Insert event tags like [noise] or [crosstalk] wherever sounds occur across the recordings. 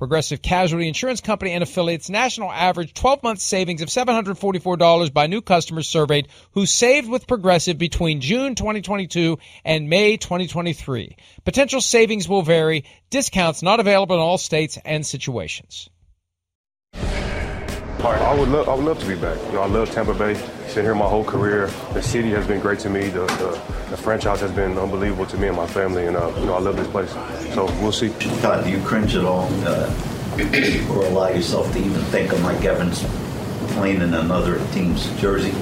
Progressive Casualty Insurance Company and affiliates national average 12 month savings of $744 by new customers surveyed who saved with Progressive between June 2022 and May 2023. Potential savings will vary. Discounts not available in all states and situations. I would love, I would love to be back. You know, I love Tampa Bay. Been here my whole career. The city has been great to me. The, the, the franchise has been unbelievable to me and my family, and uh, you know, I love this place. So we'll see. God, do you cringe at all, uh, or allow yourself to even think of Mike Evans playing in another team's jersey?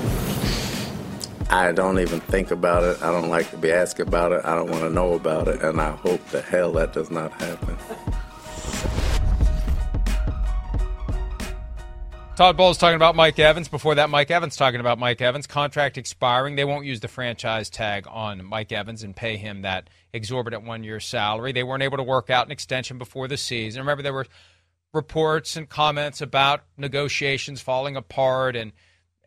I don't even think about it. I don't like to be asked about it. I don't want to know about it, and I hope the hell that does not happen. Todd Bowles talking about Mike Evans. Before that, Mike Evans talking about Mike Evans. Contract expiring. They won't use the franchise tag on Mike Evans and pay him that exorbitant one year salary. They weren't able to work out an extension before the season. Remember, there were reports and comments about negotiations falling apart and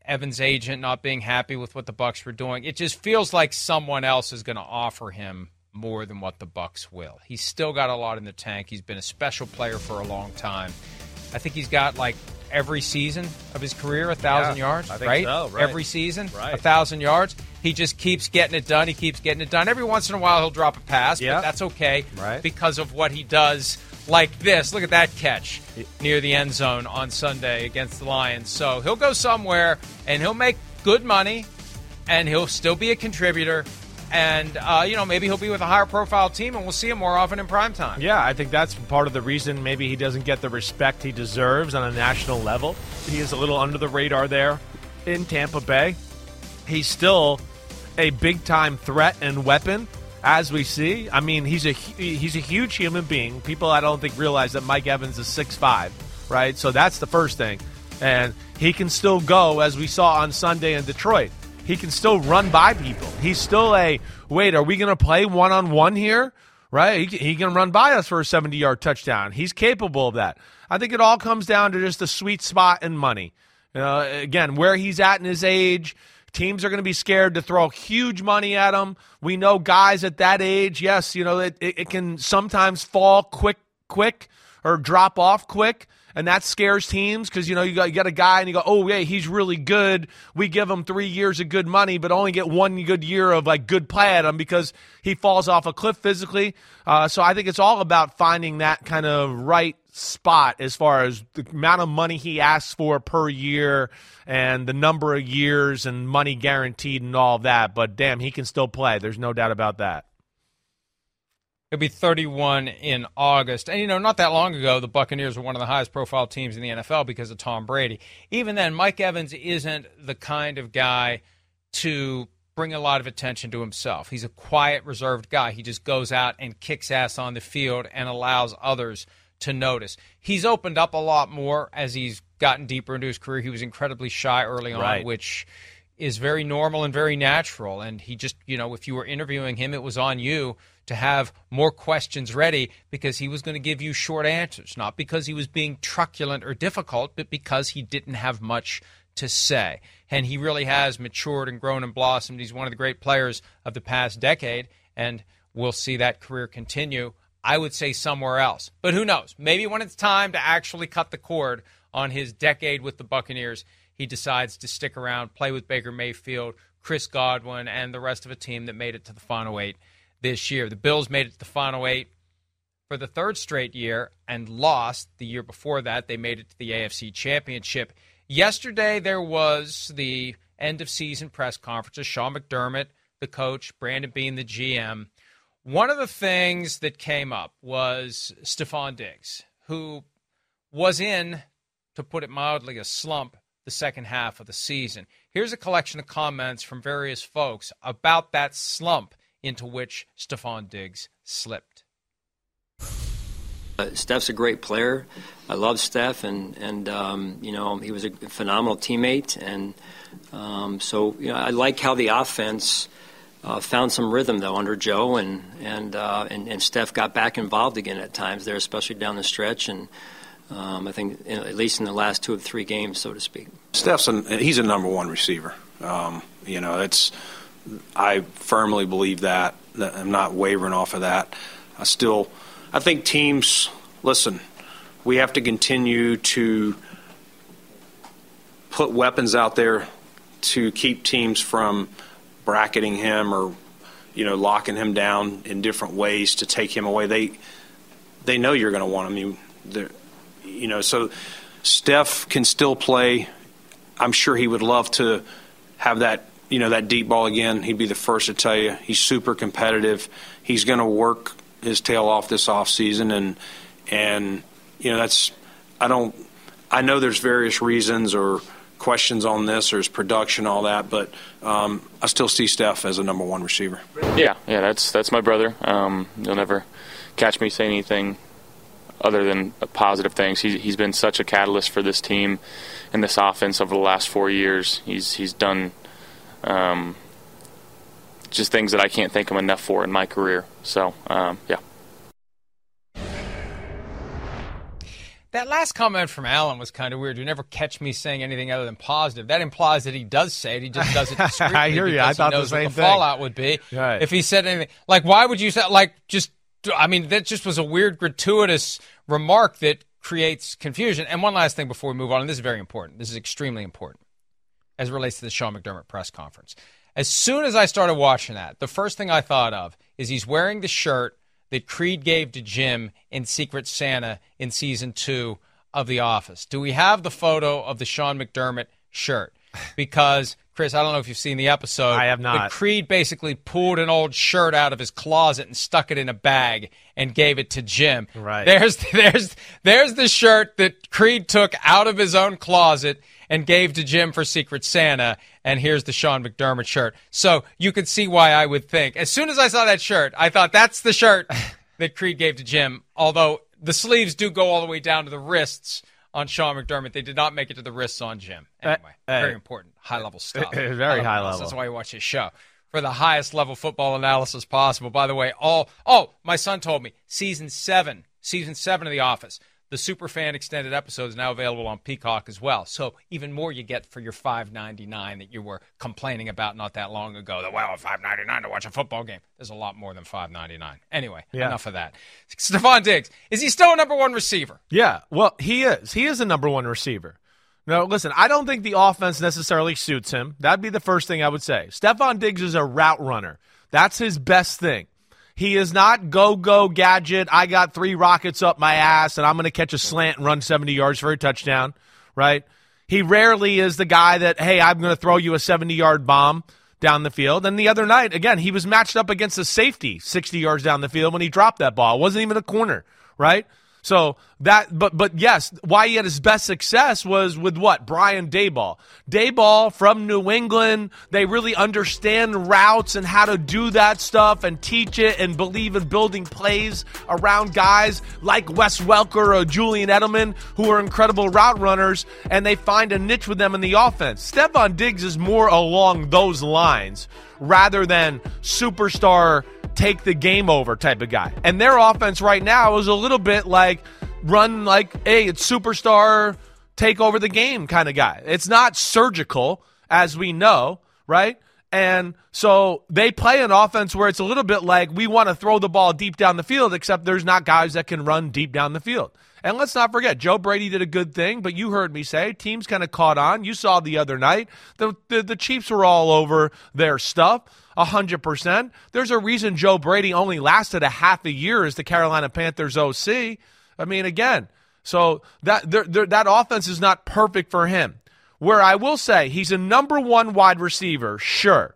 Evans' agent not being happy with what the Bucs were doing. It just feels like someone else is going to offer him more than what the Bucs will. He's still got a lot in the tank. He's been a special player for a long time. I think he's got like every season of his career, a thousand Yeah, yards, right? so, right. Every season, Right. a thousand yards. He just keeps getting it done. He keeps getting it done. Every once in a while, he'll drop a pass, Yeah. but that's okay Right. because of what he does. Like this, look at that catch near the end zone on Sunday against the Lions. So he'll go somewhere and he'll make good money, and he'll still be a contributor. And uh, you know, maybe he'll be with a higher profile team, and we'll see him more often in prime time. Yeah, I think that's part of the reason maybe he doesn't get the respect he deserves on a national level. He is a little under the radar there in Tampa Bay. He's still a big time threat and weapon as we see. I mean, he's a he's a huge human being. People I don't think realize that Mike Evans is 6'5", right? So that's the first thing. And he can still go as we saw on Sunday in Detroit. He can still run by people. He's still a wait. Are we going to play one on one here? Right? He, he can run by us for a seventy yard touchdown. He's capable of that. I think it all comes down to just the sweet spot and money. Uh, again, where he's at in his age, teams are going to be scared to throw huge money at him. We know guys at that age, yes, you know it, it, it can sometimes fall quick, quick or drop off quick and that scares teams because you know you got you got a guy and you go, oh yeah, he's really good. We give him three years of good money, but only get one good year of like good play at him because he falls off a cliff physically. Uh, so I think it's all about finding that kind of right spot as far as the amount of money he asks for per year and the number of years and money guaranteed and all of that. But damn, he can still play. There's no doubt about that. He'll be 31 in August. And, you know, not that long ago, the Buccaneers were one of the highest profile teams in the NFL because of Tom Brady. Even then, Mike Evans isn't the kind of guy to bring a lot of attention to himself. He's a quiet, reserved guy. He just goes out and kicks ass on the field and allows others to notice. He's opened up a lot more as he's gotten deeper into his career. He was incredibly shy early on, Right. which is very normal and very natural. And he just, you know, if you were interviewing him, it was on you to have more questions ready because he was going to give you short answers, not because he was being truculent or difficult, but because he didn't have much to say. And he really has matured and grown and blossomed. He's one of the great players of the past decade, and we'll see that career continue. I would say somewhere else. But who knows? Maybe when it's time to actually cut the cord on his decade with the Buccaneers, he decides to stick around, play with Baker Mayfield, Chris Godwin, and the rest of a team that made it to the final eight this year. The Bills made it to the final eight for the third straight year and lost the year before that. They made it to the AFC Championship. Yesterday, there was the end of season press conference. Of Sean McDermott, the coach, Brandon Beane, the GM. One of the things that came up was Stefon Diggs, who was in, to put it mildly, a slump the second half of the season. Here's a collection of comments from various folks about that slump into which Stefon Diggs slipped. Uh, Steph's a great player. I love Steph, and and um, you know he was a phenomenal teammate, and um, so you know I like how the offense uh, found some rhythm though under Joe, and and, uh, and and Steph got back involved again at times there, especially down the stretch, and um, I think you know, at least in the last two of three games, so to speak. Steph's an, he's a number one receiver. Um, you know, it's I firmly believe that. I'm not wavering off of that. I still, I think teams. Listen, we have to continue to put weapons out there to keep teams from bracketing him or you know locking him down in different ways to take him away. They they know you're going to want him. You, you know, so Steph can still play. I'm sure he would love to have that you know that deep ball again. He'd be the first to tell you he's super competitive. He's going to work his tail off this off season, and and you know that's I don't I know there's various reasons or questions on this or his production, all that, but um, I still see Steph as a number one receiver. Yeah, yeah, that's that's my brother. Um, you'll never catch me say anything other than positive things. He's he's been such a catalyst for this team and this offense over the last four years. He's he's done um, just things that I can't thank him enough for in my career. So um, yeah. That last comment from Alan was kind of weird. You never catch me saying anything other than positive. That implies that he does say it. He just does it [laughs] discreetly. I hear you. I thought the same what the thing. fallout would be right. if he said anything. Like, why would you say? Like, just I mean, that just was a weird, gratuitous remark that creates confusion. And one last thing before we move on, and this is very important. This is extremely important as it relates to the Sean McDermott press conference. As soon as I started watching that, the first thing I thought of is he's wearing the shirt that Creed gave to Jim in Secret Santa in season two of The Office. Do we have the photo of the Sean McDermott shirt? Because Chris, I don't know if you've seen the episode. I have not. But Creed basically pulled an old shirt out of his closet and stuck it in a bag and gave it to Jim. Right. There's [laughs] there's there's the shirt that Creed took out of his own closet and gave to Jim for Secret Santa. And here's the Sean McDermott shirt. So you could see why I would think. As soon as I saw that shirt, I thought that's the shirt [laughs] that Creed gave to Jim. Although the sleeves do go all the way down to the wrists on Sean McDermott. They did not make it to the wrists on Jim. Anyway, uh, very important, high level stuff. [laughs] very High level. That's why you watch his show for the highest level football analysis possible. By the way, all oh, my son told me season seven, season seven of The Office. The Superfan extended episode is now available on Peacock as well. So even more you get for your five ninety nine that you were complaining about not that long ago. That well, five ninety nine to watch a football game. There's a lot more than five ninety nine. Anyway, Yeah. enough of that. Stefon Diggs is he still a number one receiver? Yeah, well, he is. He is a number one receiver. No, listen, I don't think the offense necessarily suits him. That'd be the first thing I would say. Stefon Diggs is a route runner. That's his best thing. He is not go go gadget. I got three rockets up my ass and I'm going to catch a slant and run 70 yards for a touchdown, right? He rarely is the guy that, hey, I'm going to throw you a 70 yard bomb down the field. And the other night, again, he was matched up against a safety 60 yards down the field when he dropped that ball. It wasn't even a corner, right? So that, but but yes, why he had his best success was with what Brian Daboll. Daboll from New England. They really understand routes and how to do that stuff and teach it and believe in building plays around guys like Wes Welker or Julian Edelman who are incredible route runners and they find a niche with them in the offense. Stefon Diggs is more along those lines rather than superstar take the game over type of guy. And their offense right now is a little bit like run like, hey, it's superstar take over the game kind of guy. It's not surgical, as we know, right? And so they play an offense where it's a little bit like we want to throw the ball deep down the field, except there's not guys that can run deep down the field. And let's not forget, Joe Brady did a good thing, but you heard me say teams kind of caught on. You saw the other night the, the, the Chiefs were all over their stuff. 100%. There's a reason Joe Brady only lasted a half a year as the Carolina Panthers OC. I mean, again, so that they're, they're, that offense is not perfect for him. Where I will say he's a number one wide receiver, sure.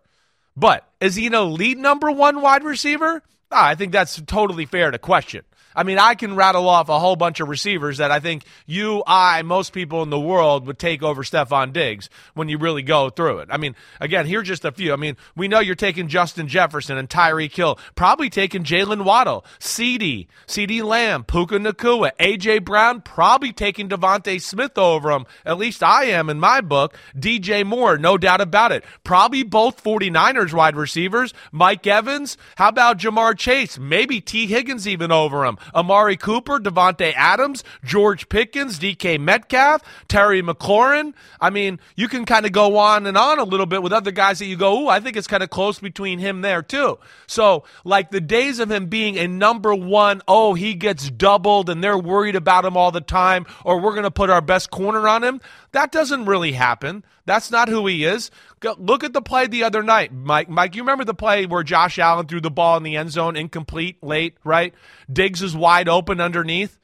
But is he an elite number one wide receiver? Ah, I think that's totally fair to question. I mean, I can rattle off a whole bunch of receivers that I think you, I, most people in the world would take over Stefon Diggs when you really go through it. I mean, again, here's just a few. I mean, we know you're taking Justin Jefferson and Tyreek Hill, probably taking Jalen Waddle, CD, CeeDee Lamb, Puka Nacua, AJ Brown, probably taking DeVonta Smith over him. At least I am in my book. DJ Moore, no doubt about it. Probably both 49ers wide receivers. Mike Evans. How about Ja'Marr Chase? Maybe Tee Higgins even over him. Amari Cooper, Davante Adams, George Pickens, DK Metcalf, Terry McLaurin. I mean, you can kind of go on and on a little bit with other guys that you go, ooh, I think it's kind of close between him there too. So, like the days of him being a number one, oh, he gets doubled and they're worried about him all the time, or we're going to put our best corner on him. That doesn't really happen. That's not who he is. Look at the play the other night, Mike. Mike, you remember the play where Josh Allen threw the ball in the end zone, incomplete, late, right? Diggs is wide open underneath.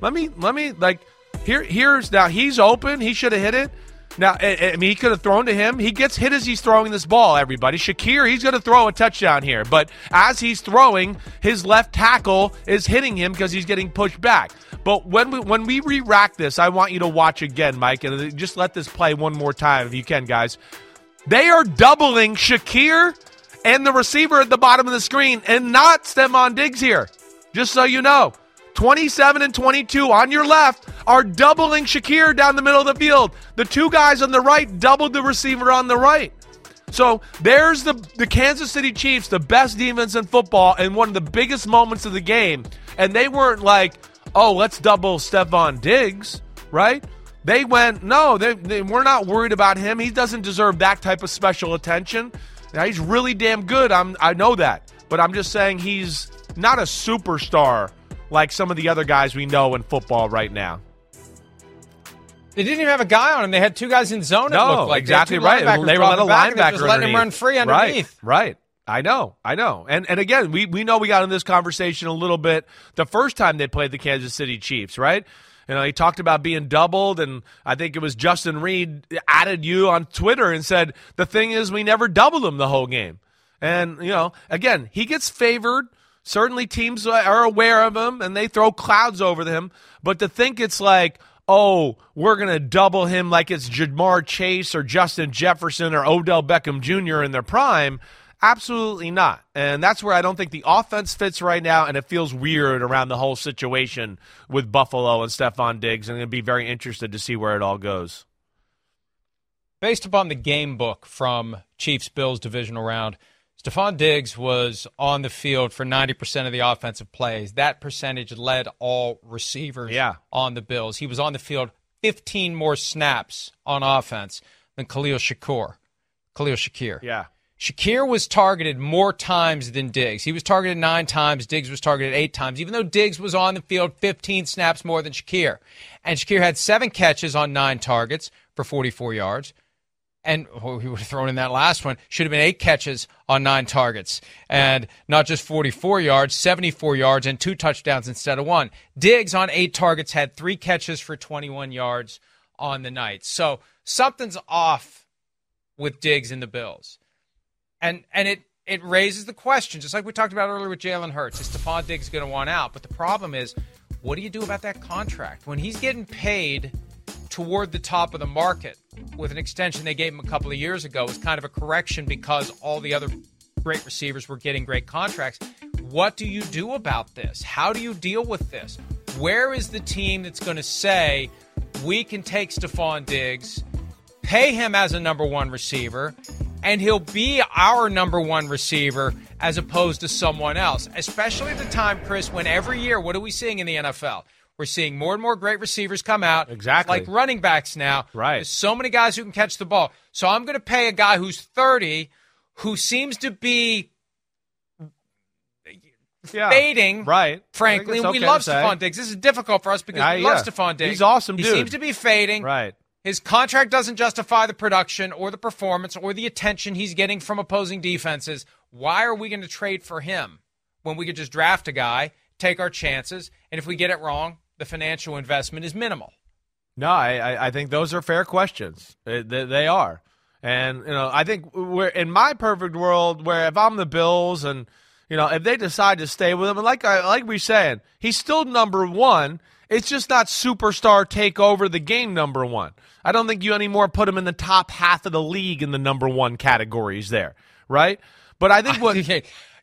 Let me, let me, like, here, here's now he's open. He should have hit it. Now, I mean, he could have thrown to him. He gets hit as he's throwing this ball, everybody. Shakir, he's going to throw a touchdown here. But as he's throwing, his left tackle is hitting him because he's getting pushed back. But when we when we re-rack this, I want you to watch again, Mike, and just let this play one more time if you can, guys. They are doubling Shakir and the receiver at the bottom of the screen and not Stefon Diggs here. Just so you know. 27 and 22 on your left are doubling Shakir down the middle of the field. The two guys on the right doubled the receiver on the right. So there's the, the Kansas City Chiefs, the best defense in football, and one of the biggest moments of the game. And they weren't like, oh, let's double Stefon Diggs, right? They went, no, they, they, we're not worried about him. He doesn't deserve that type of special attention. Now, he's really damn good. I'm, I know that. But I'm just saying he's not a superstar like some of the other guys we know in football right now. They didn't even have a guy on him. They had two guys in zone. No, like. exactly right. They were let a linebacker just letting him run free underneath. Right, right. I know, I know. And and again, we, we know we got in this conversation a little bit the first time they played the Kansas City Chiefs, right? You know, he talked about being doubled, and I think it was Justin Reid added you on Twitter and said the thing is we never doubled him the whole game. And you know, again, he gets favored – Certainly, teams are aware of him and they throw clouds over him. But to think it's like, oh, we're going to double him like it's Ja'Marr Chase or Justin Jefferson or Odell Beckham Jr. in their prime, absolutely not. And that's where I don't think the offense fits right now, and it feels weird around the whole situation with Buffalo and Stefon Diggs. I'm going to be very interested to see where it all goes. Based upon the game book from Chiefs Bills divisional round, Stefon Diggs was on the field for 90% of the offensive plays. That percentage led all receivers yeah. on the Bills. He was on the field 15 more snaps on offense than Khalil Shakir. Khalil Shakir. Yeah. Shakir was targeted more times than Diggs. He was targeted nine times. Diggs was targeted eight times, even though Diggs was on the field 15 snaps more than Shakir. And Shakir had seven catches on nine targets for 44 yards and well, he would have thrown in that last one. Should have been eight catches on nine targets, and not just 44 yards, 74 yards, and two touchdowns instead of one. Diggs on eight targets had three catches for 21 yards on the night. So something's off with Diggs in the Bills, and and it it raises the question, just like we talked about earlier with Jalen Hurts. Is Stefon Diggs going to want out? But the problem is, what do you do about that contract when he's getting paid? toward the top of the market with an extension they gave him a couple of years ago was kind of a correction because all the other great receivers were getting great contracts. What do you do about this? How do you deal with this? Where is the team that's going to say we can take Stefon Diggs, pay him as a number one receiver, and he'll be our number one receiver as opposed to someone else? Especially at the time, Chris, when every year, what are we seeing in the NFL? We're seeing more and more great receivers come out. Exactly. Like running backs now. Right. There's so many guys who can catch the ball. So I'm going to pay a guy who's 30 who seems to be Yeah. fading. Right. Frankly, I it's we love. Stefon Diggs. This is difficult for us because Yeah, we love yeah. Stefon Diggs. He's awesome He dude. seems to be fading. Right. His contract doesn't justify the production or the performance or the attention he's getting from opposing defenses. Why are we going to trade for him when we could just draft a guy, take our chances, and if we get it wrong, the financial investment is minimal? No, I, I- think those are fair questions. They, they, they are. And, you know, I think we're in my perfect world where if I'm the Bills and, you know, if they decide to stay with him, and like I, like we saying, he's still number one. It's just not superstar take over the game number one. I don't think you anymore put him in the top half of the league in the number one categories there, right? But I think [laughs] what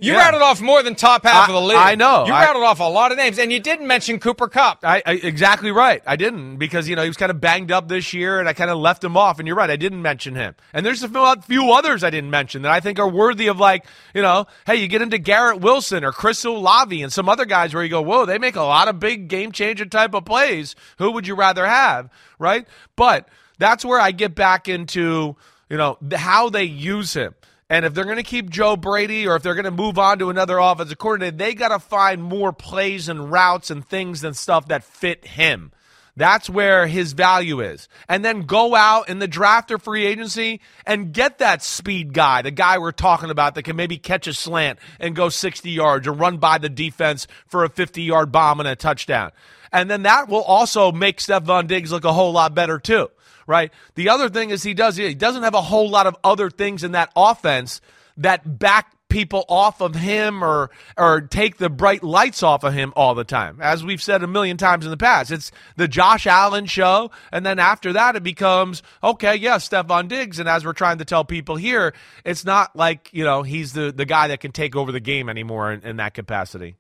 You Yeah. rattled off more than top half I- of the league. I know. You I- rattled off a lot of names, and you didn't mention Cooper Kupp. I, I exactly right. I didn't because you know he was kind of banged up this year, and I kind of left him off. And you're right, I didn't mention him. And there's a few- few others I didn't mention that I think are worthy of like you know, hey, you get into Garrett Wilson or Chris Olave and some other guys where you go, whoa, they make a lot of big game changer type of plays. Who would you rather have, right? But that's where I get back into you know how they use him. And if they're going to keep Joe Brady or if they're going to move on to another offensive coordinator, they got to find more plays and routes and things and stuff that fit him. That's where his value is. And then go out in the draft or free agency and get that speed guy, the guy we're talking about that can maybe catch a slant and go 60 yards or run by the defense for a 50 yard bomb and a touchdown. And then that will also make Stefon Diggs look a whole lot better too right? The other thing is he does he doesn't have a whole lot of other things in that offense that back people off of him or or take the bright lights off of him all the time. As we've said a million times in the past, it's the Josh Allen show, and then after that it becomes okay, yeah, Stefon Diggs. And as we're trying to tell people here, it's not like you know he's the the guy that can take over the game anymore in, in that capacity.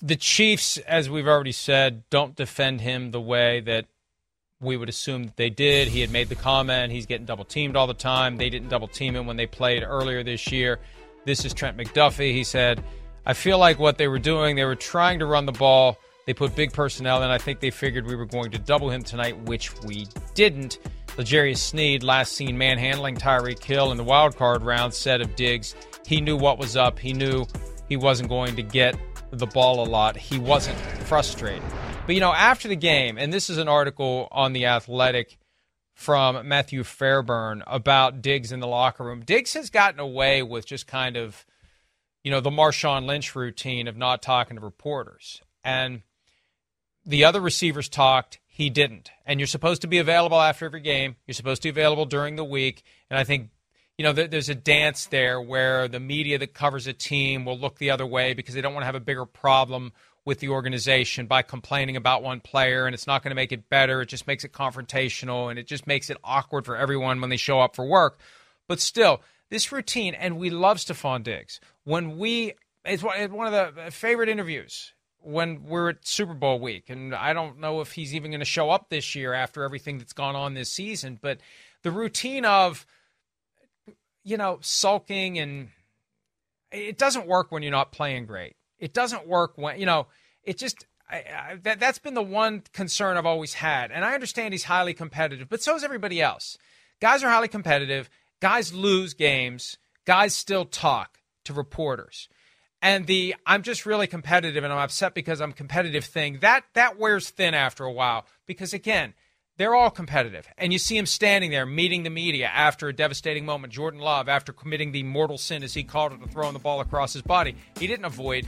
The Chiefs, as we've already said, don't defend him the way that we would assume that they did. He had made the comment he's getting double teamed all the time. They didn't double team him when they played earlier this year. This is Trent McDuffie. He said, I feel like what they were doing, they were trying to run the ball. They put big personnel in. I think they figured we were going to double him tonight, which we didn't. L'Jarius Sneed, last seen manhandling Tyreek Hill in the wild card round, said of Diggs, he knew what was up. He knew he wasn't going to get the ball a lot. He wasn't frustrated. But you know, after the game, and this is an article on the Athletic from Matthew Fairburn about Diggs in the locker room. Diggs has gotten away with just kind of, you know, the Marshawn Lynch routine of not talking to reporters. And the other receivers talked, he didn't. And you're supposed to be available after every game. You're supposed to be available during the week. And I think you know, there's a dance there where the media that covers a team will look the other way because they don't want to have a bigger problem with the organization by complaining about one player, and it's not going to make it better. It just makes it confrontational, and it just makes it awkward for everyone when they show up for work. But still, this routine, and we love Stefon Diggs. When we, it's one of the favorite interviews when we're at Super Bowl week, and I don't know if he's even going to show up this year after everything that's gone on this season, but the routine of you know, sulking and it doesn't work when you're not playing great. It doesn't work when, you know, it just, I, I, that, that's been the one concern I've always had. And I understand he's highly competitive, but so is everybody else. Guys are highly competitive. Guys lose games. Guys still talk to reporters. And the I'm just really competitive and I'm upset because I'm competitive thing, that that wears thin after a while. Because again, they're all competitive. And you see him standing there meeting the media after a devastating moment. Jordan Love, after committing the mortal sin, as he called it, of throwing the ball across his body, he didn't avoid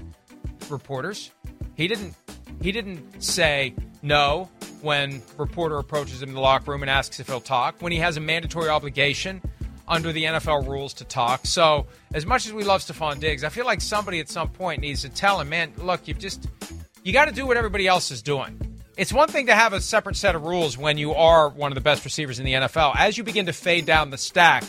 reporters. He didn't. He didn't say no when reporter approaches him in the locker room and asks if he'll talk. When he has a mandatory obligation under the NFL rules to talk. So, as much as we love Stefon Diggs, I feel like somebody at some point needs to tell him, man, look, you've just you got to do what everybody else is doing. It's one thing to have a separate set of rules when you are one of the best receivers in the NFL. As you begin to fade down the stack,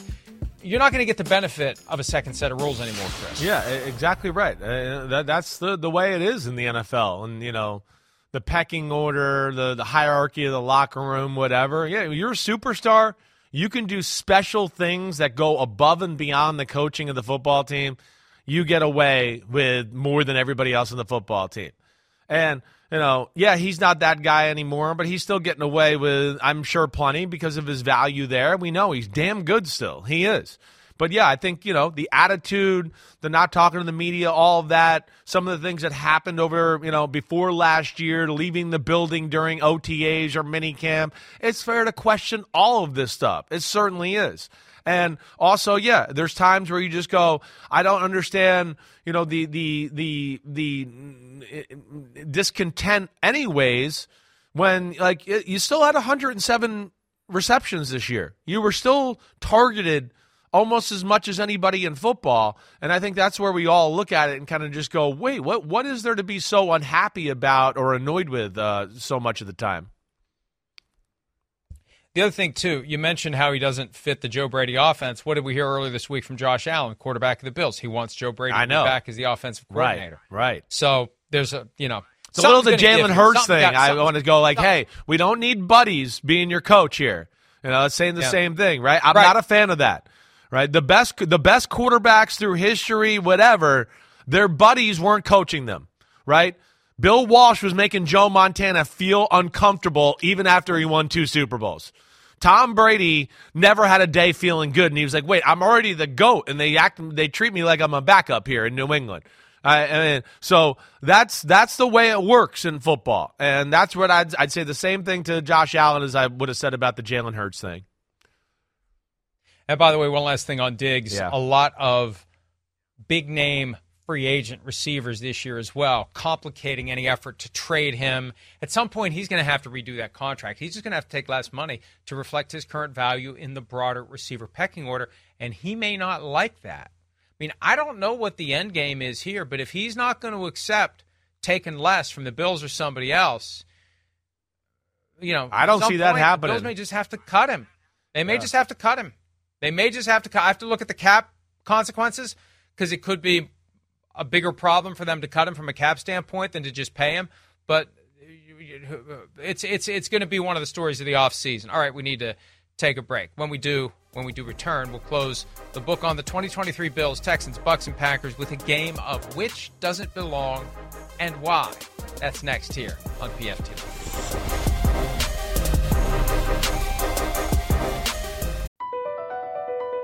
you're not going to get the benefit of a second set of rules anymore, Chris. Yeah, exactly right. Uh, that, that's the the way it is in the NFL, and you know, the pecking order, the the hierarchy of the locker room, whatever. Yeah, you're a superstar. You can do special things that go above and beyond the coaching of the football team. You get away with more than everybody else in the football team. And you know, yeah, he's not that guy anymore, but he's still getting away with, I'm sure, plenty because of his value there. We know he's damn good still. He is. But yeah, I think, you know, the attitude, the not talking to the media, all of that, some of the things that happened over, you know, before last year, leaving the building during OTAs or minicamp, it's fair to question all of this stuff. It certainly is. And also, yeah, there's times where you just go, I don't understand, you know, the the the the discontent anyways when like you still had 107 receptions this year. You were still targeted almost as much as anybody in football. And I think that's where we all look at it and kind of just go, wait, what what is there to be so unhappy about or annoyed with uh, so much of the time? The other thing, too, you mentioned how he doesn't fit the Joe Brady offense. What did we hear earlier this week from Josh Allen, quarterback of the Bills? He wants Joe Brady I know. back as the offensive coordinator. Right, right. So there's a, you know, it's a little the Jalen Hurts thing. I want to go like, hey, we don't need buddies being your coach here. You know, saying the yeah. same thing, right? I'm right. not a fan of that. Right? The best the best quarterbacks through history, whatever, their buddies weren't coaching them, right? Bill Walsh was making Joe Montana feel uncomfortable even after he won two Super Bowls. Tom Brady never had a day feeling good, and he was like, "Wait, I'm already the goat," and they act, they treat me like I'm a backup here in New England. I, I mean, so that's that's the way it works in football, and that's what I'd I'd say the same thing to Josh Allen as I would have said about the Jalen Hurts thing. And by the way, one last thing on Diggs, yeah. a lot of big name free agent receivers this year as well, complicating any effort to trade him. At some point, he's going to have to redo that contract. He's just going to have to take less money to reflect his current value in the broader receiver pecking order, and he may not like that. I mean, I don't know what the end game is here, but if he's not going to accept taking less from the Bills or somebody else, you know, I don't see that happening. The Bills may just have to cut him. They may yeah. just have to cut him. They may just have to cut. I have to look at the cap consequences because it could be a bigger problem for them to cut him from a cap standpoint than to just pay him. But it's it's it's going to be one of the stories of the offseason. All right, we need to take a break. When we do, when we do return, we'll close the book on the 2023 Bills, Texans, Bucs, and Packers with a game of which doesn't belong and why. That's next here on PFT.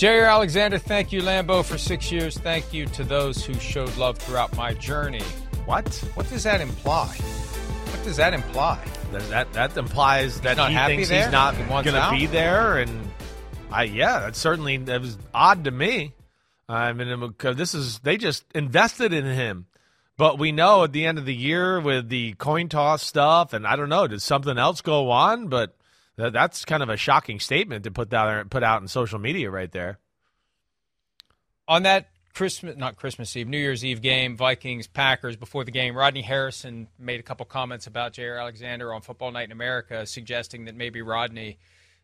Jaire Alexander, thank you, Lambeau, for six years. Thank you to those who showed love throughout my journey. What? What does that imply? What does that imply? That that implies that he thinks there? he's not He going to be there, and I yeah, that certainly that was odd to me. I mean, this is they just invested in him, but we know at the end of the year with the coin toss stuff, and I don't know, did something else go on? But that, that's kind of a shocking statement to put out put out in social media right there. on that Christmas, not Christmas Eve, New Year's Eve game, Vikings Packers. Before the game, Rodney Harrison made a couple comments about Jaire Alexander on Football Night in America, suggesting that maybe Rodney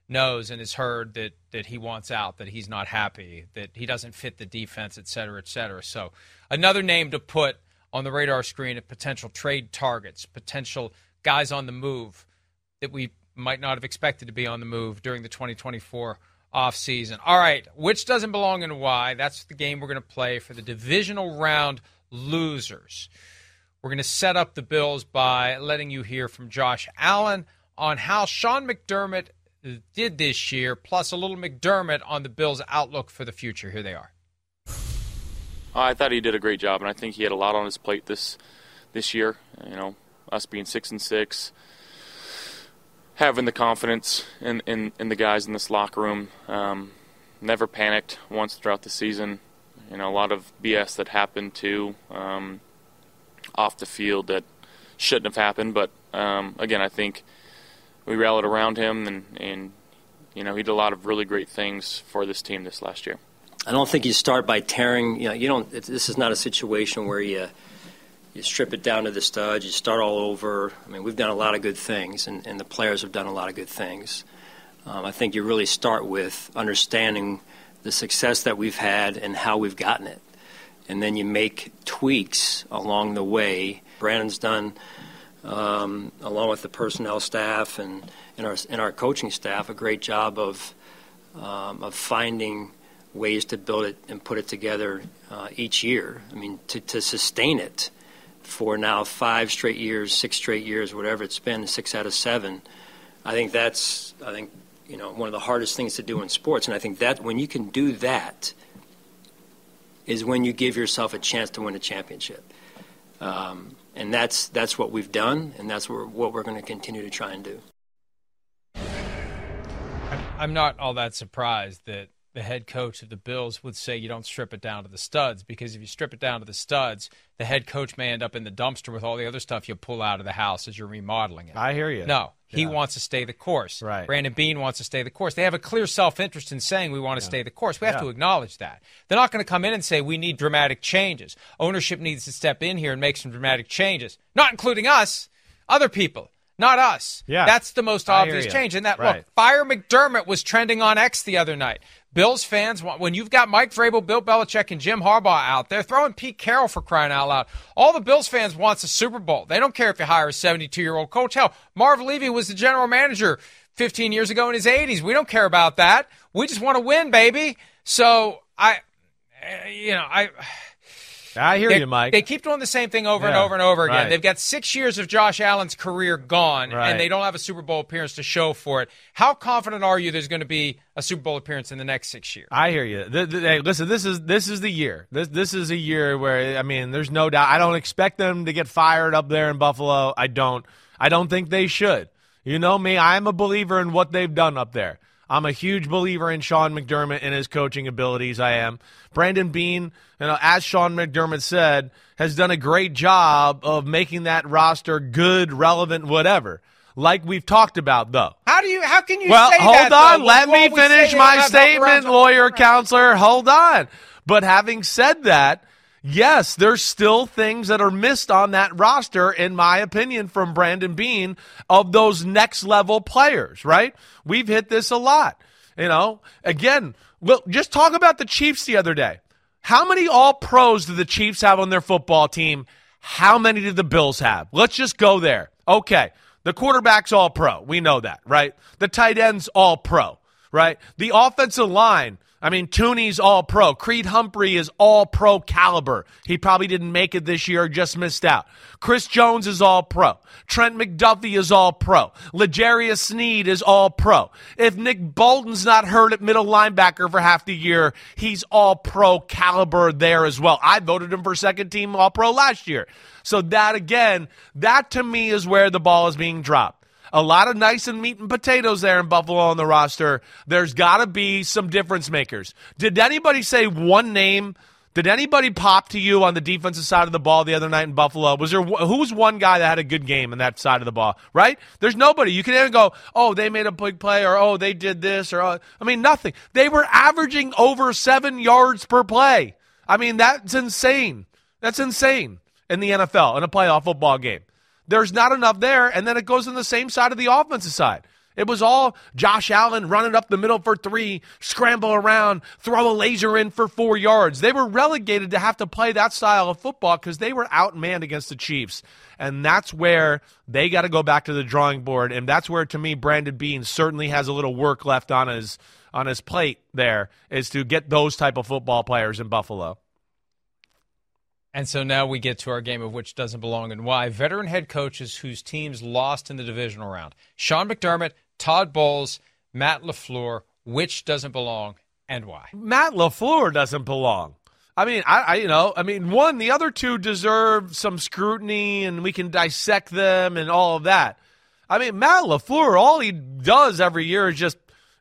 knows and has heard that that he wants out, that he's not happy, that he doesn't fit the defense, et cetera, et cetera. So another name to put on the radar screen of potential trade targets, potential guys on the move that we might not have expected to be on the move during the 2024 offseason. All right, which doesn't belong and why? That's the game we're going to play for the divisional round losers. We're going to set up the Bills by letting you hear from Josh Allen on how Sean McDermott did this year, plus a little McDermott on the Bills' outlook for the future. Here they are. Oh, I thought he did a great job, and I think he had a lot on his plate this this year. You know, us being six and six, having the confidence in in, in the guys in this locker room. Um, never panicked once throughout the season. You know, a lot of BS that happened too um, off the field that shouldn't have happened. But um, again, I think we rallied around him, and, and you know he did a lot of really great things for this team this last year. I don't think you start by tearing. You know, you don't. This is not a situation where you you strip it down to the studs. You start all over. I mean, we've done a lot of good things, and, and the players have done a lot of good things. Um, I think you really start with understanding the success that we've had and how we've gotten it, and then you make tweaks along the way. Brandon's done um, along with the personnel staff and, and, our, and our coaching staff, a great job of, um, of finding ways to build it and put it together uh, each year. I mean, to, to sustain it for now five straight years, six straight years, whatever it's been, six out of seven. I think that's, I think, you know, one of the hardest things to do in sports. And I think that when you can do that, is when you give yourself a chance to win a championship. Um, and that's that's what we've done, and that's what we're, what we're going to continue to try and do. I'm not all that surprised that the head coach of the Bills would say you don't strip it down to the studs because if you strip it down to the studs, the head coach may end up in the dumpster with all the other stuff you pull out of the house as you're remodeling it. I hear you. No, he yeah. wants to stay the course. Right. Brandon Beane wants to stay the course. They have a clear self interest in saying we want to yeah. stay the course. We have yeah. to acknowledge that. They're not going to come in and say we need dramatic changes. Ownership needs to step in here and make some dramatic changes, not including us, other people not us. Yeah. That's the most obvious change. And that, right. look, Fire McDermott was trending on X the other night. Bills fans, when you've got Mike Vrabel, Bill Belichick, and Jim Harbaugh out there throwing Pete Carroll for crying out loud, all the Bills fans wants a Super Bowl. They don't care if you hire a 72 year old coach. Hell, Marv Levy was the general manager 15 years ago in his 80s. We don't care about that. We just want to win, baby. So I, eh, you know, I. I hear they, you, Mike. They keep doing the same thing over yeah, and over and over again. Right. They've got six years of Josh Allen's career gone, right. and they don't have a Super Bowl appearance to show for it. How confident are you there's going to be a Super Bowl appearance in the next six years? I hear you. The, the, hey, listen, this is this is the year. This this is a year where I mean, there's no doubt. I don't expect them to get fired up there in Buffalo. I don't. I don't think they should. You know me. I'm a believer in what they've done up there. I'm a huge believer in Sean McDermott and his coaching abilities. I am. Brandon Beane, you know, as Sean McDermott said, has done a great job of making that roster good, relevant, whatever. Like we've talked about, though. How do you? How can you? Say that? Well, hold that, on. Let me finish my statement, lawyer, counselor. Hold on. But having said that, yes, there's still things that are missed on that roster, in my opinion, from Brandon Beane of those next level players, right? We've hit this a lot. You know, again, well, just talk about the Chiefs the other day. How many all pros do the Chiefs have on their football team? How many do the Bills have? Let's just go there. Okay. The quarterback's all pro. We know that, right? The tight end's all pro, right? The offensive line I mean, Thuney's all pro. Creed Humphrey is all pro caliber. He probably didn't make it this year, just missed out. Chris Jones is all pro. Trent McDuffie is all pro. L'Jarius Sneed is all pro. If Nick Bolton's not hurt at middle linebacker for half the year, he's all pro caliber there as well. I voted him for second team all pro last year. So that again, that to me is where the ball is being dropped a lot of nice and meat and potatoes there in Buffalo on the roster. There's got to be some difference makers. Did anybody say one name? Did anybody pop to you on the defensive side of the ball the other night in Buffalo? Was there who was one guy that had a good game in that side of the ball? Right? There's nobody. You can even go, oh, they made a big play, or oh, they did this, or oh. I mean, nothing. They were averaging over seven yards per play. I mean, that's insane. That's insane in the NFL in a playoff football game. There's not enough there, and then it goes on the same side of the offensive side. It was all Josh Allen running up the middle for three, scramble around, throw a laser in for four yards. They were relegated to have to play that style of football because they were outmanned against the Chiefs. And that's where they got to go back to the drawing board. And that's where, to me, Brandon Beane certainly has a little work left on his on his plate there is to get those type of football players in Buffalo. And so now we get to our game of which doesn't belong and why. Veteran head coaches whose teams lost in the divisional round. Sean McDermott, Todd Bowles, Matt LaFleur, which doesn't belong and why? Matt LaFleur doesn't belong. I mean, I, I, you know, I mean, one, the other two deserve some scrutiny, and we can dissect them and all of that. I mean, Matt LaFleur, all he does every year is just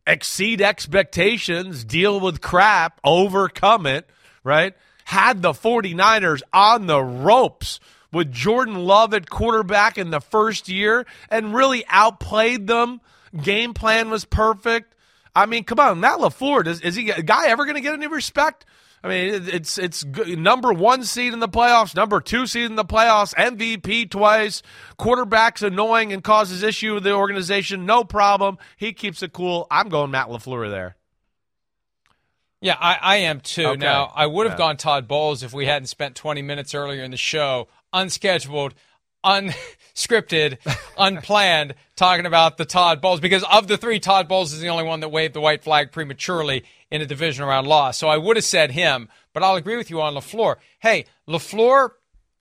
exceed expectations, deal with crap, overcome it, right? Had the 49ers on the ropes with Jordan Love at quarterback in the first year and really outplayed them. Game plan was perfect. I mean, come on, Matt LaFleur, does, is he a guy ever going to get any respect? I mean, it's it's number one seed in the playoffs, number two seed in the playoffs, MVP twice. Quarterback's annoying and causes issue with the organization. No problem. He keeps it cool. I'm going Matt LaFleur there. Yeah, I, I am too. Okay. Now, I would have Yeah. gone Todd Bowles if we hadn't spent 20 minutes earlier in the show, unscheduled, unscripted, [laughs] unplanned, talking about the Todd Bowles. Because of the three, Todd Bowles is the only one that waved the white flag prematurely in a division round loss. So I would have said him, but I'll agree with you on LaFleur. Hey, LaFleur,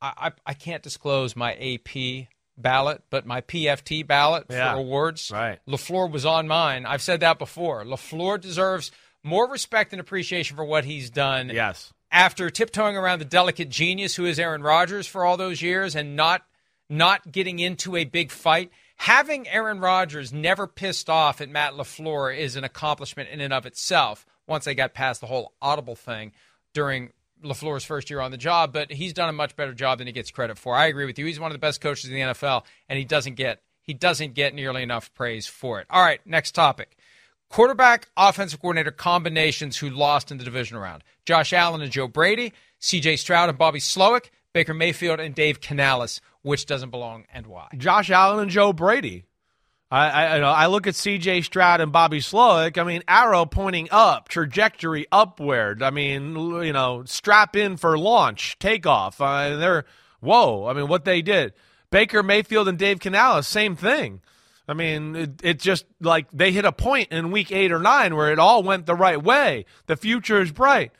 I, I, I can't disclose my AP ballot, but my PFT ballot Yeah. for awards. Right. LaFleur was on mine. I've said that before. LaFleur deserves more respect and appreciation for what he's done. Yes. After tiptoeing around the delicate genius who is Aaron Rodgers for all those years and not not getting into a big fight, having Aaron Rodgers never pissed off at Matt LaFleur is an accomplishment in and of itself. Once they got past the whole audible thing during LaFleur's first year on the job, but he's done a much better job than he gets credit for. I agree with you. He's one of the best coaches in the NFL, and he doesn't get he doesn't get nearly enough praise for it. All right, next topic. Quarterback, offensive coordinator combinations who lost in the division round. Josh Allen and Joe Brady, CJ Stroud and Bobby Slowik, Baker Mayfield and Dave Canales, which doesn't belong and why. Josh Allen and Joe Brady. I, I, I look at C.J. Stroud and Bobby Slowik. I mean, arrow pointing up, trajectory upward. I mean, you know, strap in for launch, takeoff. Uh, they're whoa. I mean, what they did. Baker Mayfield and Dave Canales, same thing. I mean, it, it just like they hit a point in week eight or nine where it all went the right way. The future is bright.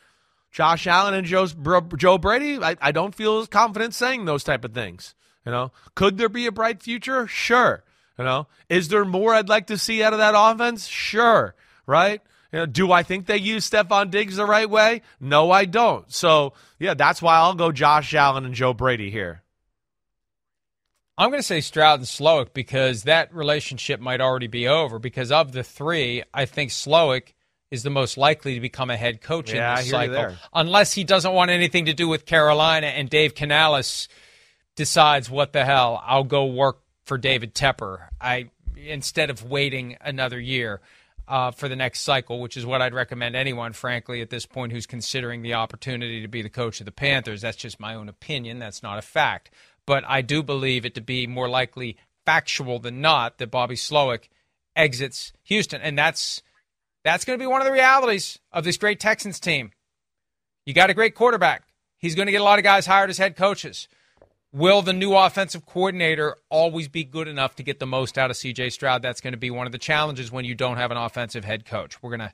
Josh Allen and Joe, Joe Brady, I, I don't feel as confident saying those type of things. You know, could there be a bright future? Sure. You know, is there more I'd like to see out of that offense? Sure. Right. You know, do I think they use Stefon Diggs the right way? No, I don't. So yeah, that's why I'll go Josh Allen and Joe Brady here. I'm going to say Stroud and Slowik because that relationship might already be over. Because of the three, I think Slowik is the most likely to become a head coach Yeah, in this cycle, unless he doesn't want anything to do with Carolina and Dave Canales decides, "What the hell? I'll go work for David Tepper." I instead of waiting another year. Uh, for the next cycle, which is what I'd recommend anyone, frankly, at this point who's considering the opportunity to be the coach of the Panthers. That's just my own opinion. That's not a fact. But I do believe it to be more likely factual than not that Bobby Slowik exits Houston. And that's that's going to be one of the realities of this great Texans team. You got a great quarterback. He's going to get a lot of guys hired as head coaches. Will the new offensive coordinator always be good enough to get the most out of CJ Stroud? That's going to be one of the challenges when you don't have an offensive head coach. We're going to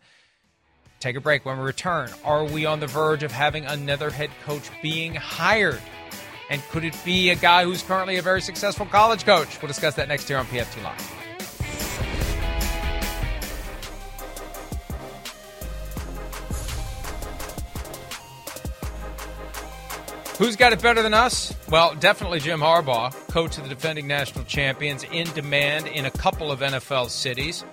take a break when we return. Are we on the verge of having another head coach being hired? And could it be a guy who's currently a very successful college coach? We'll discuss that next year on PFT Live. Who's got it better than us? Well, definitely Jim Harbaugh, coach of the defending national champions, in demand in a couple of NFL cities.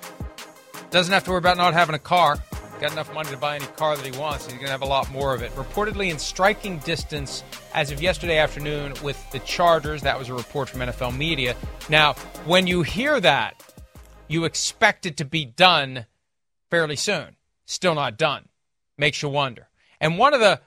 Doesn't have to worry about not having a car. Got enough money to buy any car that he wants. He's going to have a lot more of it. Reportedly in striking distance as of yesterday afternoon with the Chargers. That was a report from NFL media. Now, when you hear that, you expect it to be done fairly soon. Still not done. Makes you wonder. And one of the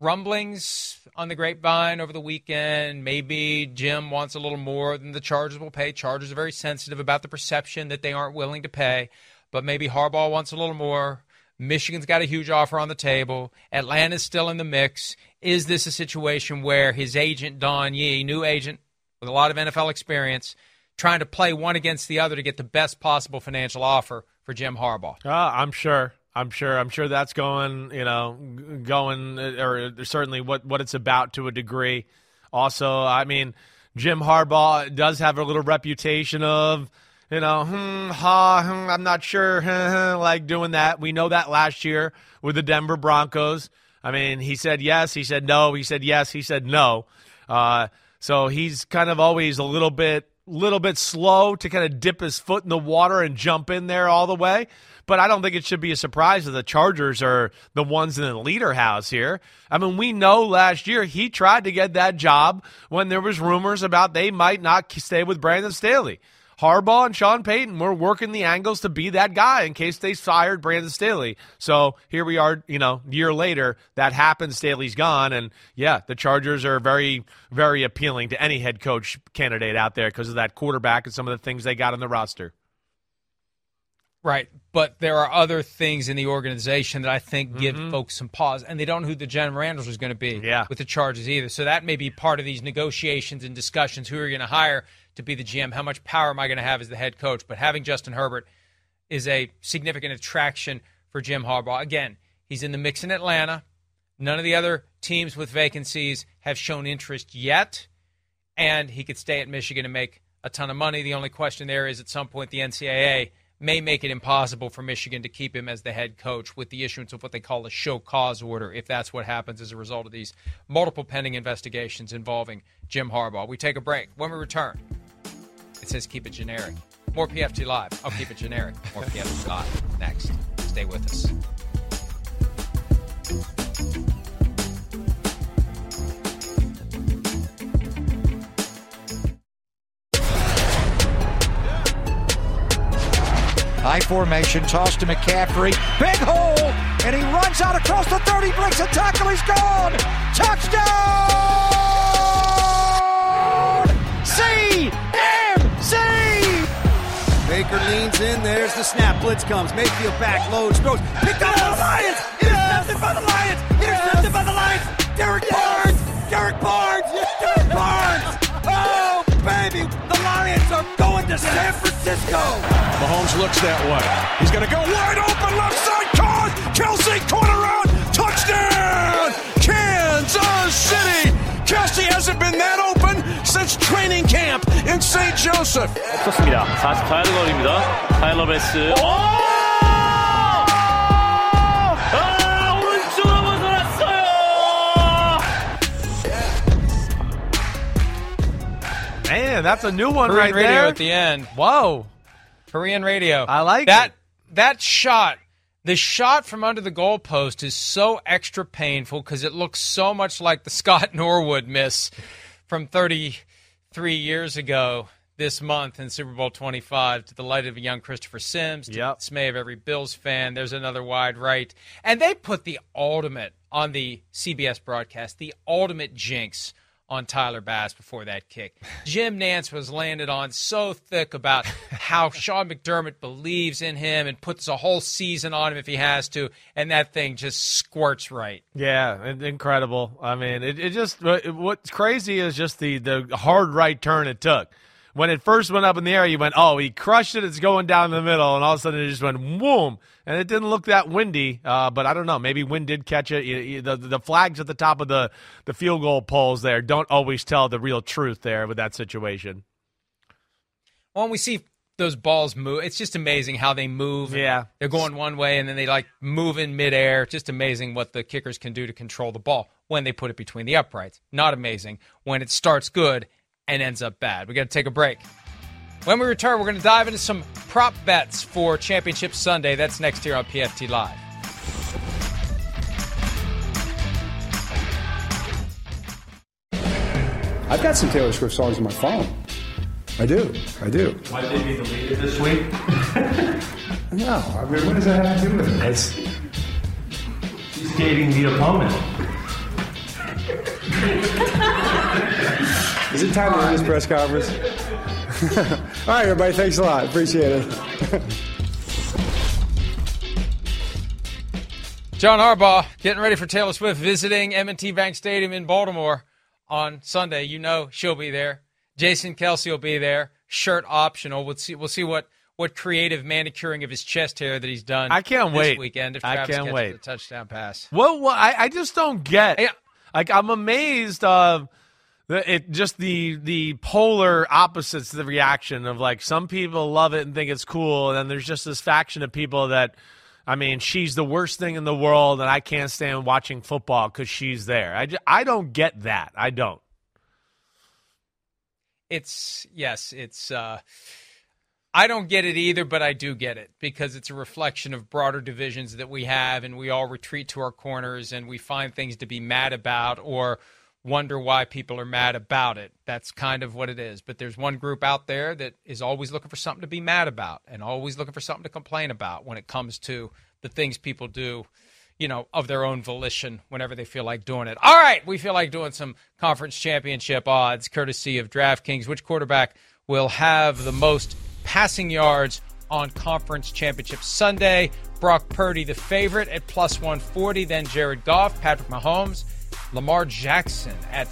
rumblings on the grapevine over the weekend. Maybe Jim wants a little more than the Chargers will pay. Chargers are very sensitive about the perception that they aren't willing to pay, but maybe Harbaugh wants a little more. Michigan's got a huge offer on the table. Atlanta's still in the mix. Is this a situation where his agent, Don Yee, new agent with a lot of NFL experience, trying to play one against the other to get the best possible financial offer for Jim Harbaugh? Uh, I'm sure. I'm sure. I'm sure that's going. You know, going or certainly what what it's about to a degree. Also, I mean, Jim Harbaugh does have a little reputation of you know, hmm, ha, hmm, I'm not sure, [laughs] like doing that. We know that last year with the Denver Broncos. I mean, he said yes, he said no, he said yes, he said no. Uh, so he's kind of always a little bit, little bit slow to kind of dip his foot in the water and jump in there all the way. But I don't think it should be a surprise that the Chargers are the ones in the leader house here. I mean, we know last year he tried to get that job when there was rumors about they might not stay with Brandon Staley. Harbaugh and Sean Payton were working the angles to be that guy in case they fired Brandon Staley. So here we are, you know, year later, that happens. Staley's gone, and yeah, the Chargers are very, very appealing to any head coach candidate out there because of that quarterback and some of the things they got on the roster. Right, but there are other things in the organization that I think give Mhm. folks some pause, and they don't know who the general manager is going to be Yeah. with the Chargers either. So that may be part of these negotiations and discussions. Who are you going to hire to be the GM? How much power am I going to have as the head coach? But having Justin Herbert is a significant attraction for Jim Harbaugh. Again, he's in the mix in Atlanta. None of the other teams with vacancies have shown interest yet, and he could stay at Michigan and make a ton of money. The only question there is at some point the NCAA may make it impossible for Michigan to keep him as the head coach with the issuance of what they call a show cause order, if that's what happens as a result of these multiple pending investigations involving Jim Harbaugh. We take a break. When we return, it says keep it generic. More PFT Live. I'll keep it generic. More PFT Live. Next. Stay with us. High formation, toss to McCaffrey. Big hole, and he runs out across the 30, breaks a tackle, he's gone! Touchdown! CMC! Baker leans in. There's the snap. Blitz comes. Mayfield back, loads, throws. Picked up by the Lions. Intercepted by the Lions. Intercepted by the Lions. Derrick Barnes. Derrick Barnes. Derrick Barnes. [laughs] Oh, baby are going to San Francisco. Mahomes looks that way. He's going to go wide open left side. Caught. Kelce corner out. Touchdown. Kansas City. Kelce hasn't been that open since training camp in St. Joseph. 좋습니다. 48골입니다. 타일러 베스. Man, that's a new one Korean right radio there. at the end. Whoa. Korean radio. I like that. it. That shot, the shot from under the goalpost is so extra painful because it looks so much like the [laughs] Scott Norwood miss from 33 years ago this month in Super Bowl 25 to the light of a young Christopher Sims, to the dismay of every Bills fan. There's another wide right. And they put the ultimate on the CBS broadcast, the ultimate jinx on Tyler Bass before that kick. Jim Nantz was landed on so thick about how [laughs] Sean McDermott believes in him and puts a whole season on him if he has to, and that thing just squirts right. Yeah, incredible. I mean, it, it just uh, what- what's crazy is just the the hard right turn it took. When it first went up in the air, you went, "Oh, he crushed it! It's going down the middle," and all of a sudden it just went boom, and it didn't look that windy. Uh, but I don't know. Maybe wind did catch it. The the flags at the top of the the field goal poles there don't always tell the real truth there with that situation. Well, we see those balls move, it's just amazing how they move. Yeah. They're going one way and then they like move in midair. Just amazing what the kickers can do to control the ball when they put it between the uprights. Not amazing when it starts good and ends up bad. We got to take a break. When we return, we're going to dive into some prop bets for Championship Sunday. That's next here on PFT Live. I've got some Taylor Swift songs on my phone. I do. I do. Why did they be deleted this week? [laughs] No, I mean, what does that have to do with it? It's, He's dating the opponent. Is it time to end this press conference? [laughs] [laughs] All right, everybody. Thanks a lot. Appreciate it. [laughs] John Harbaugh getting ready for Taylor Swift visiting M&T Bank Stadium in Baltimore on Sunday. You know she'll be there. Jason Kelce will be there. Shirt optional. We'll see. We'll see what what creative manicuring of his chest hair that he's done. I can't this wait. weekend. If I Travis can't wait. The touchdown pass. Well, well I, I just don't get. Uh like I'm amazed of the, it just the the polar opposites the reaction of like some people love it and think it's cool, and then there's just this faction of people that. I mean, she's the worst thing in the world, and I can't stand watching football because she's there. I, ju- I don't get that. I don't. It's yes, it's uh I don't get it either, but I do get it because it's a reflection of broader divisions that we have and we all retreat to our corners and we find things to be mad about or wonder why people are mad about it. That's kind of what it is. But there's one group out there that is always looking for something to be mad about and always looking for something to complain about when it comes to the things people do, you know, of their own volition whenever they feel like doing it. All right, we feel like doing some conference championship odds courtesy of DraftKings. Which quarterback will have the most passing yards on conference championship Sunday? Brock Purdy, the favorite at plus 140, then Jared Goff, Patrick Mahomes, Lamar Jackson at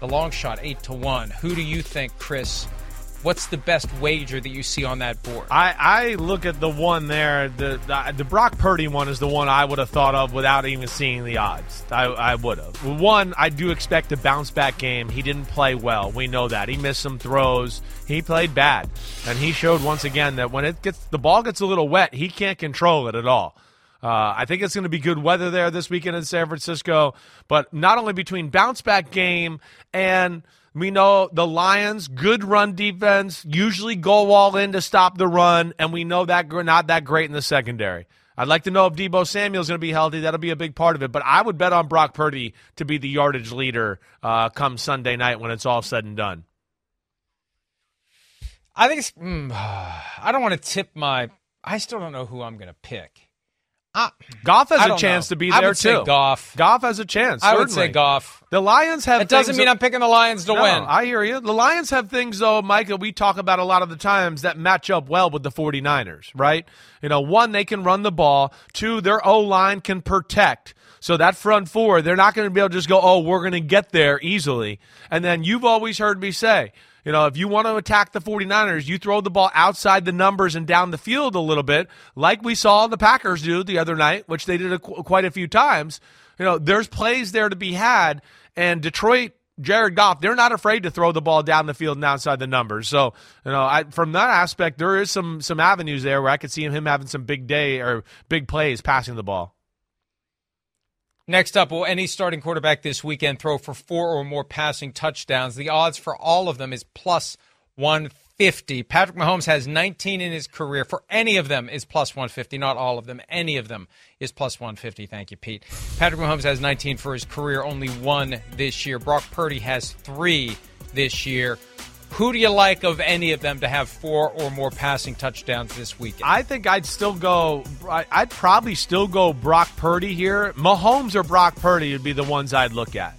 the long shot, 8 to 1. Who do you think, Chris? What's the best wager that you see on that board? I, I look at the one there. The, the the Brock Purdy one is the one I would have thought of without even seeing the odds. I, I would have. One, I do expect a bounce back game. He didn't play well. We know that. He missed some throws. He played bad, and he showed once again that when it gets the ball gets a little wet, he can't control it at all. Uh, I think it's going to be good weather there this weekend in San Francisco, but not only between bounce back game and we know the Lions, good run defense, usually go all in to stop the run, and we know that we're not that great in the secondary. I'd like to know if Deebo Samuel's going to be healthy. That'll be a big part of it. But I would bet on Brock Purdy to be the yardage leader uh, come Sunday night when it's all said and done. I think it's. Mm, [sighs] I don't want to tip my. I still don't know who I'm going to pick. I, Goff has a chance know. to be I there would say too. Goff. Goff has a chance. I would say. Goff. The Lions have. It doesn't mean that- I'm picking the Lions to No, win. I hear you. The Lions have things, though, Mike, that we talk about a lot of the times that match up well with the 49ers, right? You know, one, they can run the ball. Two, their O line can protect. So that front four, they're not going to be able to just go, oh, we're going to get there easily. And then you've always heard me say, you know, if you want to attack the 49ers, you throw the ball outside the numbers and down the field a little bit, like we saw the Packers do the other night, which they did a, quite a few times. You know, there's plays there to be had. And Detroit, Jared Goff, they're not afraid to throw the ball down the field and outside the numbers. So, you know, I, from that aspect, there is some some avenues there where I could see him, him having some big day or big plays passing the ball. Next up, will any starting quarterback this weekend throw for four or more passing touchdowns? The odds for all of them is plus 150. Patrick Mahomes has 19 in his career. For any of them is plus 150, not all of them. Any of them is plus 150. Thank you, Pete. Patrick Mahomes has 19 for his career, only one this year. Brock Purdy has three this year. Who do you like of any of them to have four or more passing touchdowns this weekend? I think I'd still go. I'd probably still go Brock Purdy here. Mahomes or Brock Purdy would be the ones I'd look at.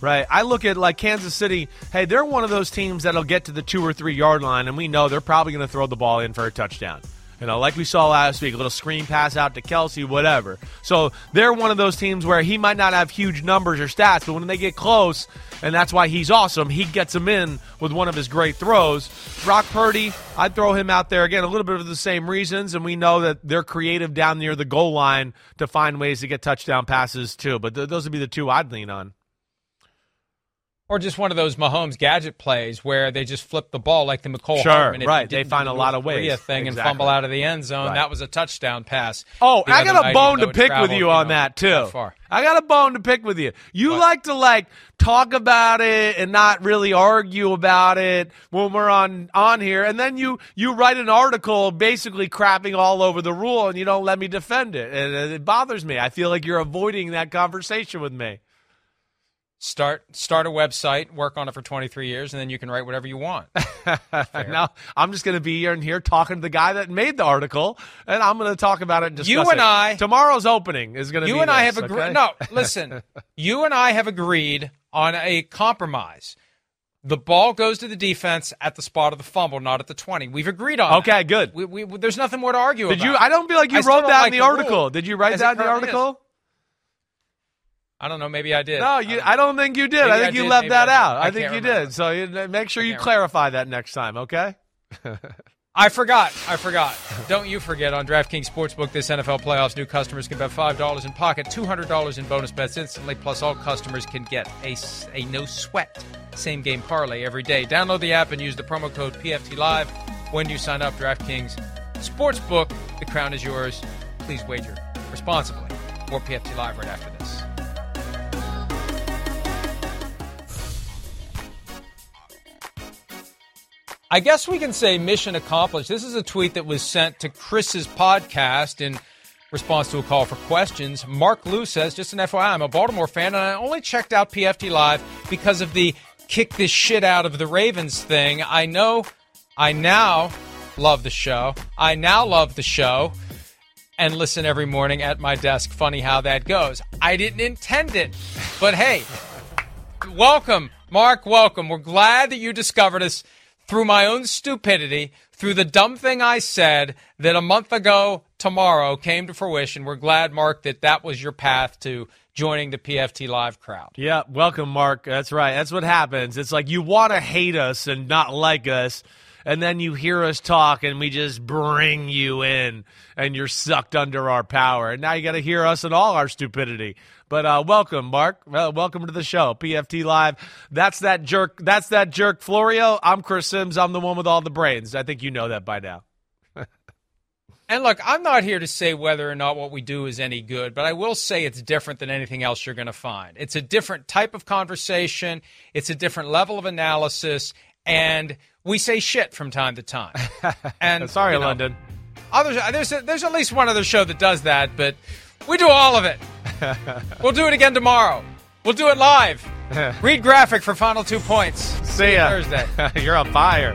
Right. I look at like Kansas City. Hey, they're one of those teams that'll get to the two or three yard line, and we know they're probably going to throw the ball in for a touchdown. You know, like we saw last week, a little screen pass out to Kelce, whatever. So they're one of those teams where he might not have huge numbers or stats, but when they get close, and that's why he's awesome, he gets them in with one of his great throws. Brock Purdy, I'd throw him out there again, a little bit of the same reasons, and we know that they're creative down near the goal line to find ways to get touchdown passes too. But th- those would be the two I'd lean on. Or just one of those Mahomes gadget plays where they just flip the ball like the Mecole Sure, Hardman. right. They find a lot of ways. thing and fumble out of the end zone. Right. That was a touchdown pass. Oh, I got a bone to pick with traveled, you on know, that too. far. I got a bone to pick with you. You like to like talk about it and not really argue about it when we're on on here, and then you you write an article basically crapping all over the rule, and you don't let me defend it, and it bothers me. I feel like you're avoiding that conversation with me. Start start a website, work on it for 23 years, and then you can write whatever you want. [laughs] now I'm just going to be here and here talking to the guy that made the article, and I'm going to talk about it. And You and it. I- tomorrow's opening is going to be. you and I this, have agreed. No, [laughs] listen. you and I have agreed on a compromise. The ball goes to the defense at the spot of the fumble, not at the 20. We've agreed on Okay, that. good. We, we, there's nothing more to argue Did about. you? I don't feel like you I wrote that like in the, the article. Did you write that in the article? is. I don't know. Maybe I did. No, you, um, I don't think you did. I I think you did, left that I out. I I, think you remember. did. So you, make sure you clarify that next time, okay? I forgot. I forgot. Don't you forget on DraftKings Sportsbook this NFL playoffs, new customers can bet $5 in pocket, $200 in bonus bets instantly, plus all customers can get a, a no sweat same game parlay every day. Download the app and use the promo code PFT Live when you sign up. DraftKings Sportsbook, the crown is yours. Please wager responsibly. More PFT Live right after this. I guess we can say mission accomplished. This is a tweet that was sent to Chris's podcast in response to a call for questions. Mark Lou says, just an FYI, I'm a Baltimore fan and I only checked out PFT Live because of the kick this shit out of the Ravens thing. I know I now love the show. I now love the show and listen every morning at my desk. Funny how that goes. I didn't intend it, but hey, welcome, Mark. Welcome. We're glad that you discovered us through my own stupidity, through the dumb thing I said that a month ago tomorrow came to fruition. We're glad, Mark, that that was your path to joining the PFT Live crowd. Yeah, welcome, Mark. That's right. That's what happens. It's like you want to hate us and not like us, and then you hear us talk, and we just bring you in, and you're sucked under our power. And now you got to hear us and all our stupidity. But uh, welcome, Mark. Uh, welcome to the show, PFT Live. That's that jerk. That's that jerk, Florio. I'm Chris Sims. I'm the one with all the brains. I think you know that by now. [laughs] And look, I'm not here to say whether or not what we do is any good, but I will say it's different than anything else you're going to find. It's a different type of conversation, it's a different level of analysis, and we say shit from time to time. [laughs] And Sorry, you know, London. Others, there's there's at least one other show that does that, but we do all of it. [laughs] we'll do it again tomorrow. We'll do it live. [laughs] Read graphic for final two points. See ya. Thursday. [laughs] You're on fire.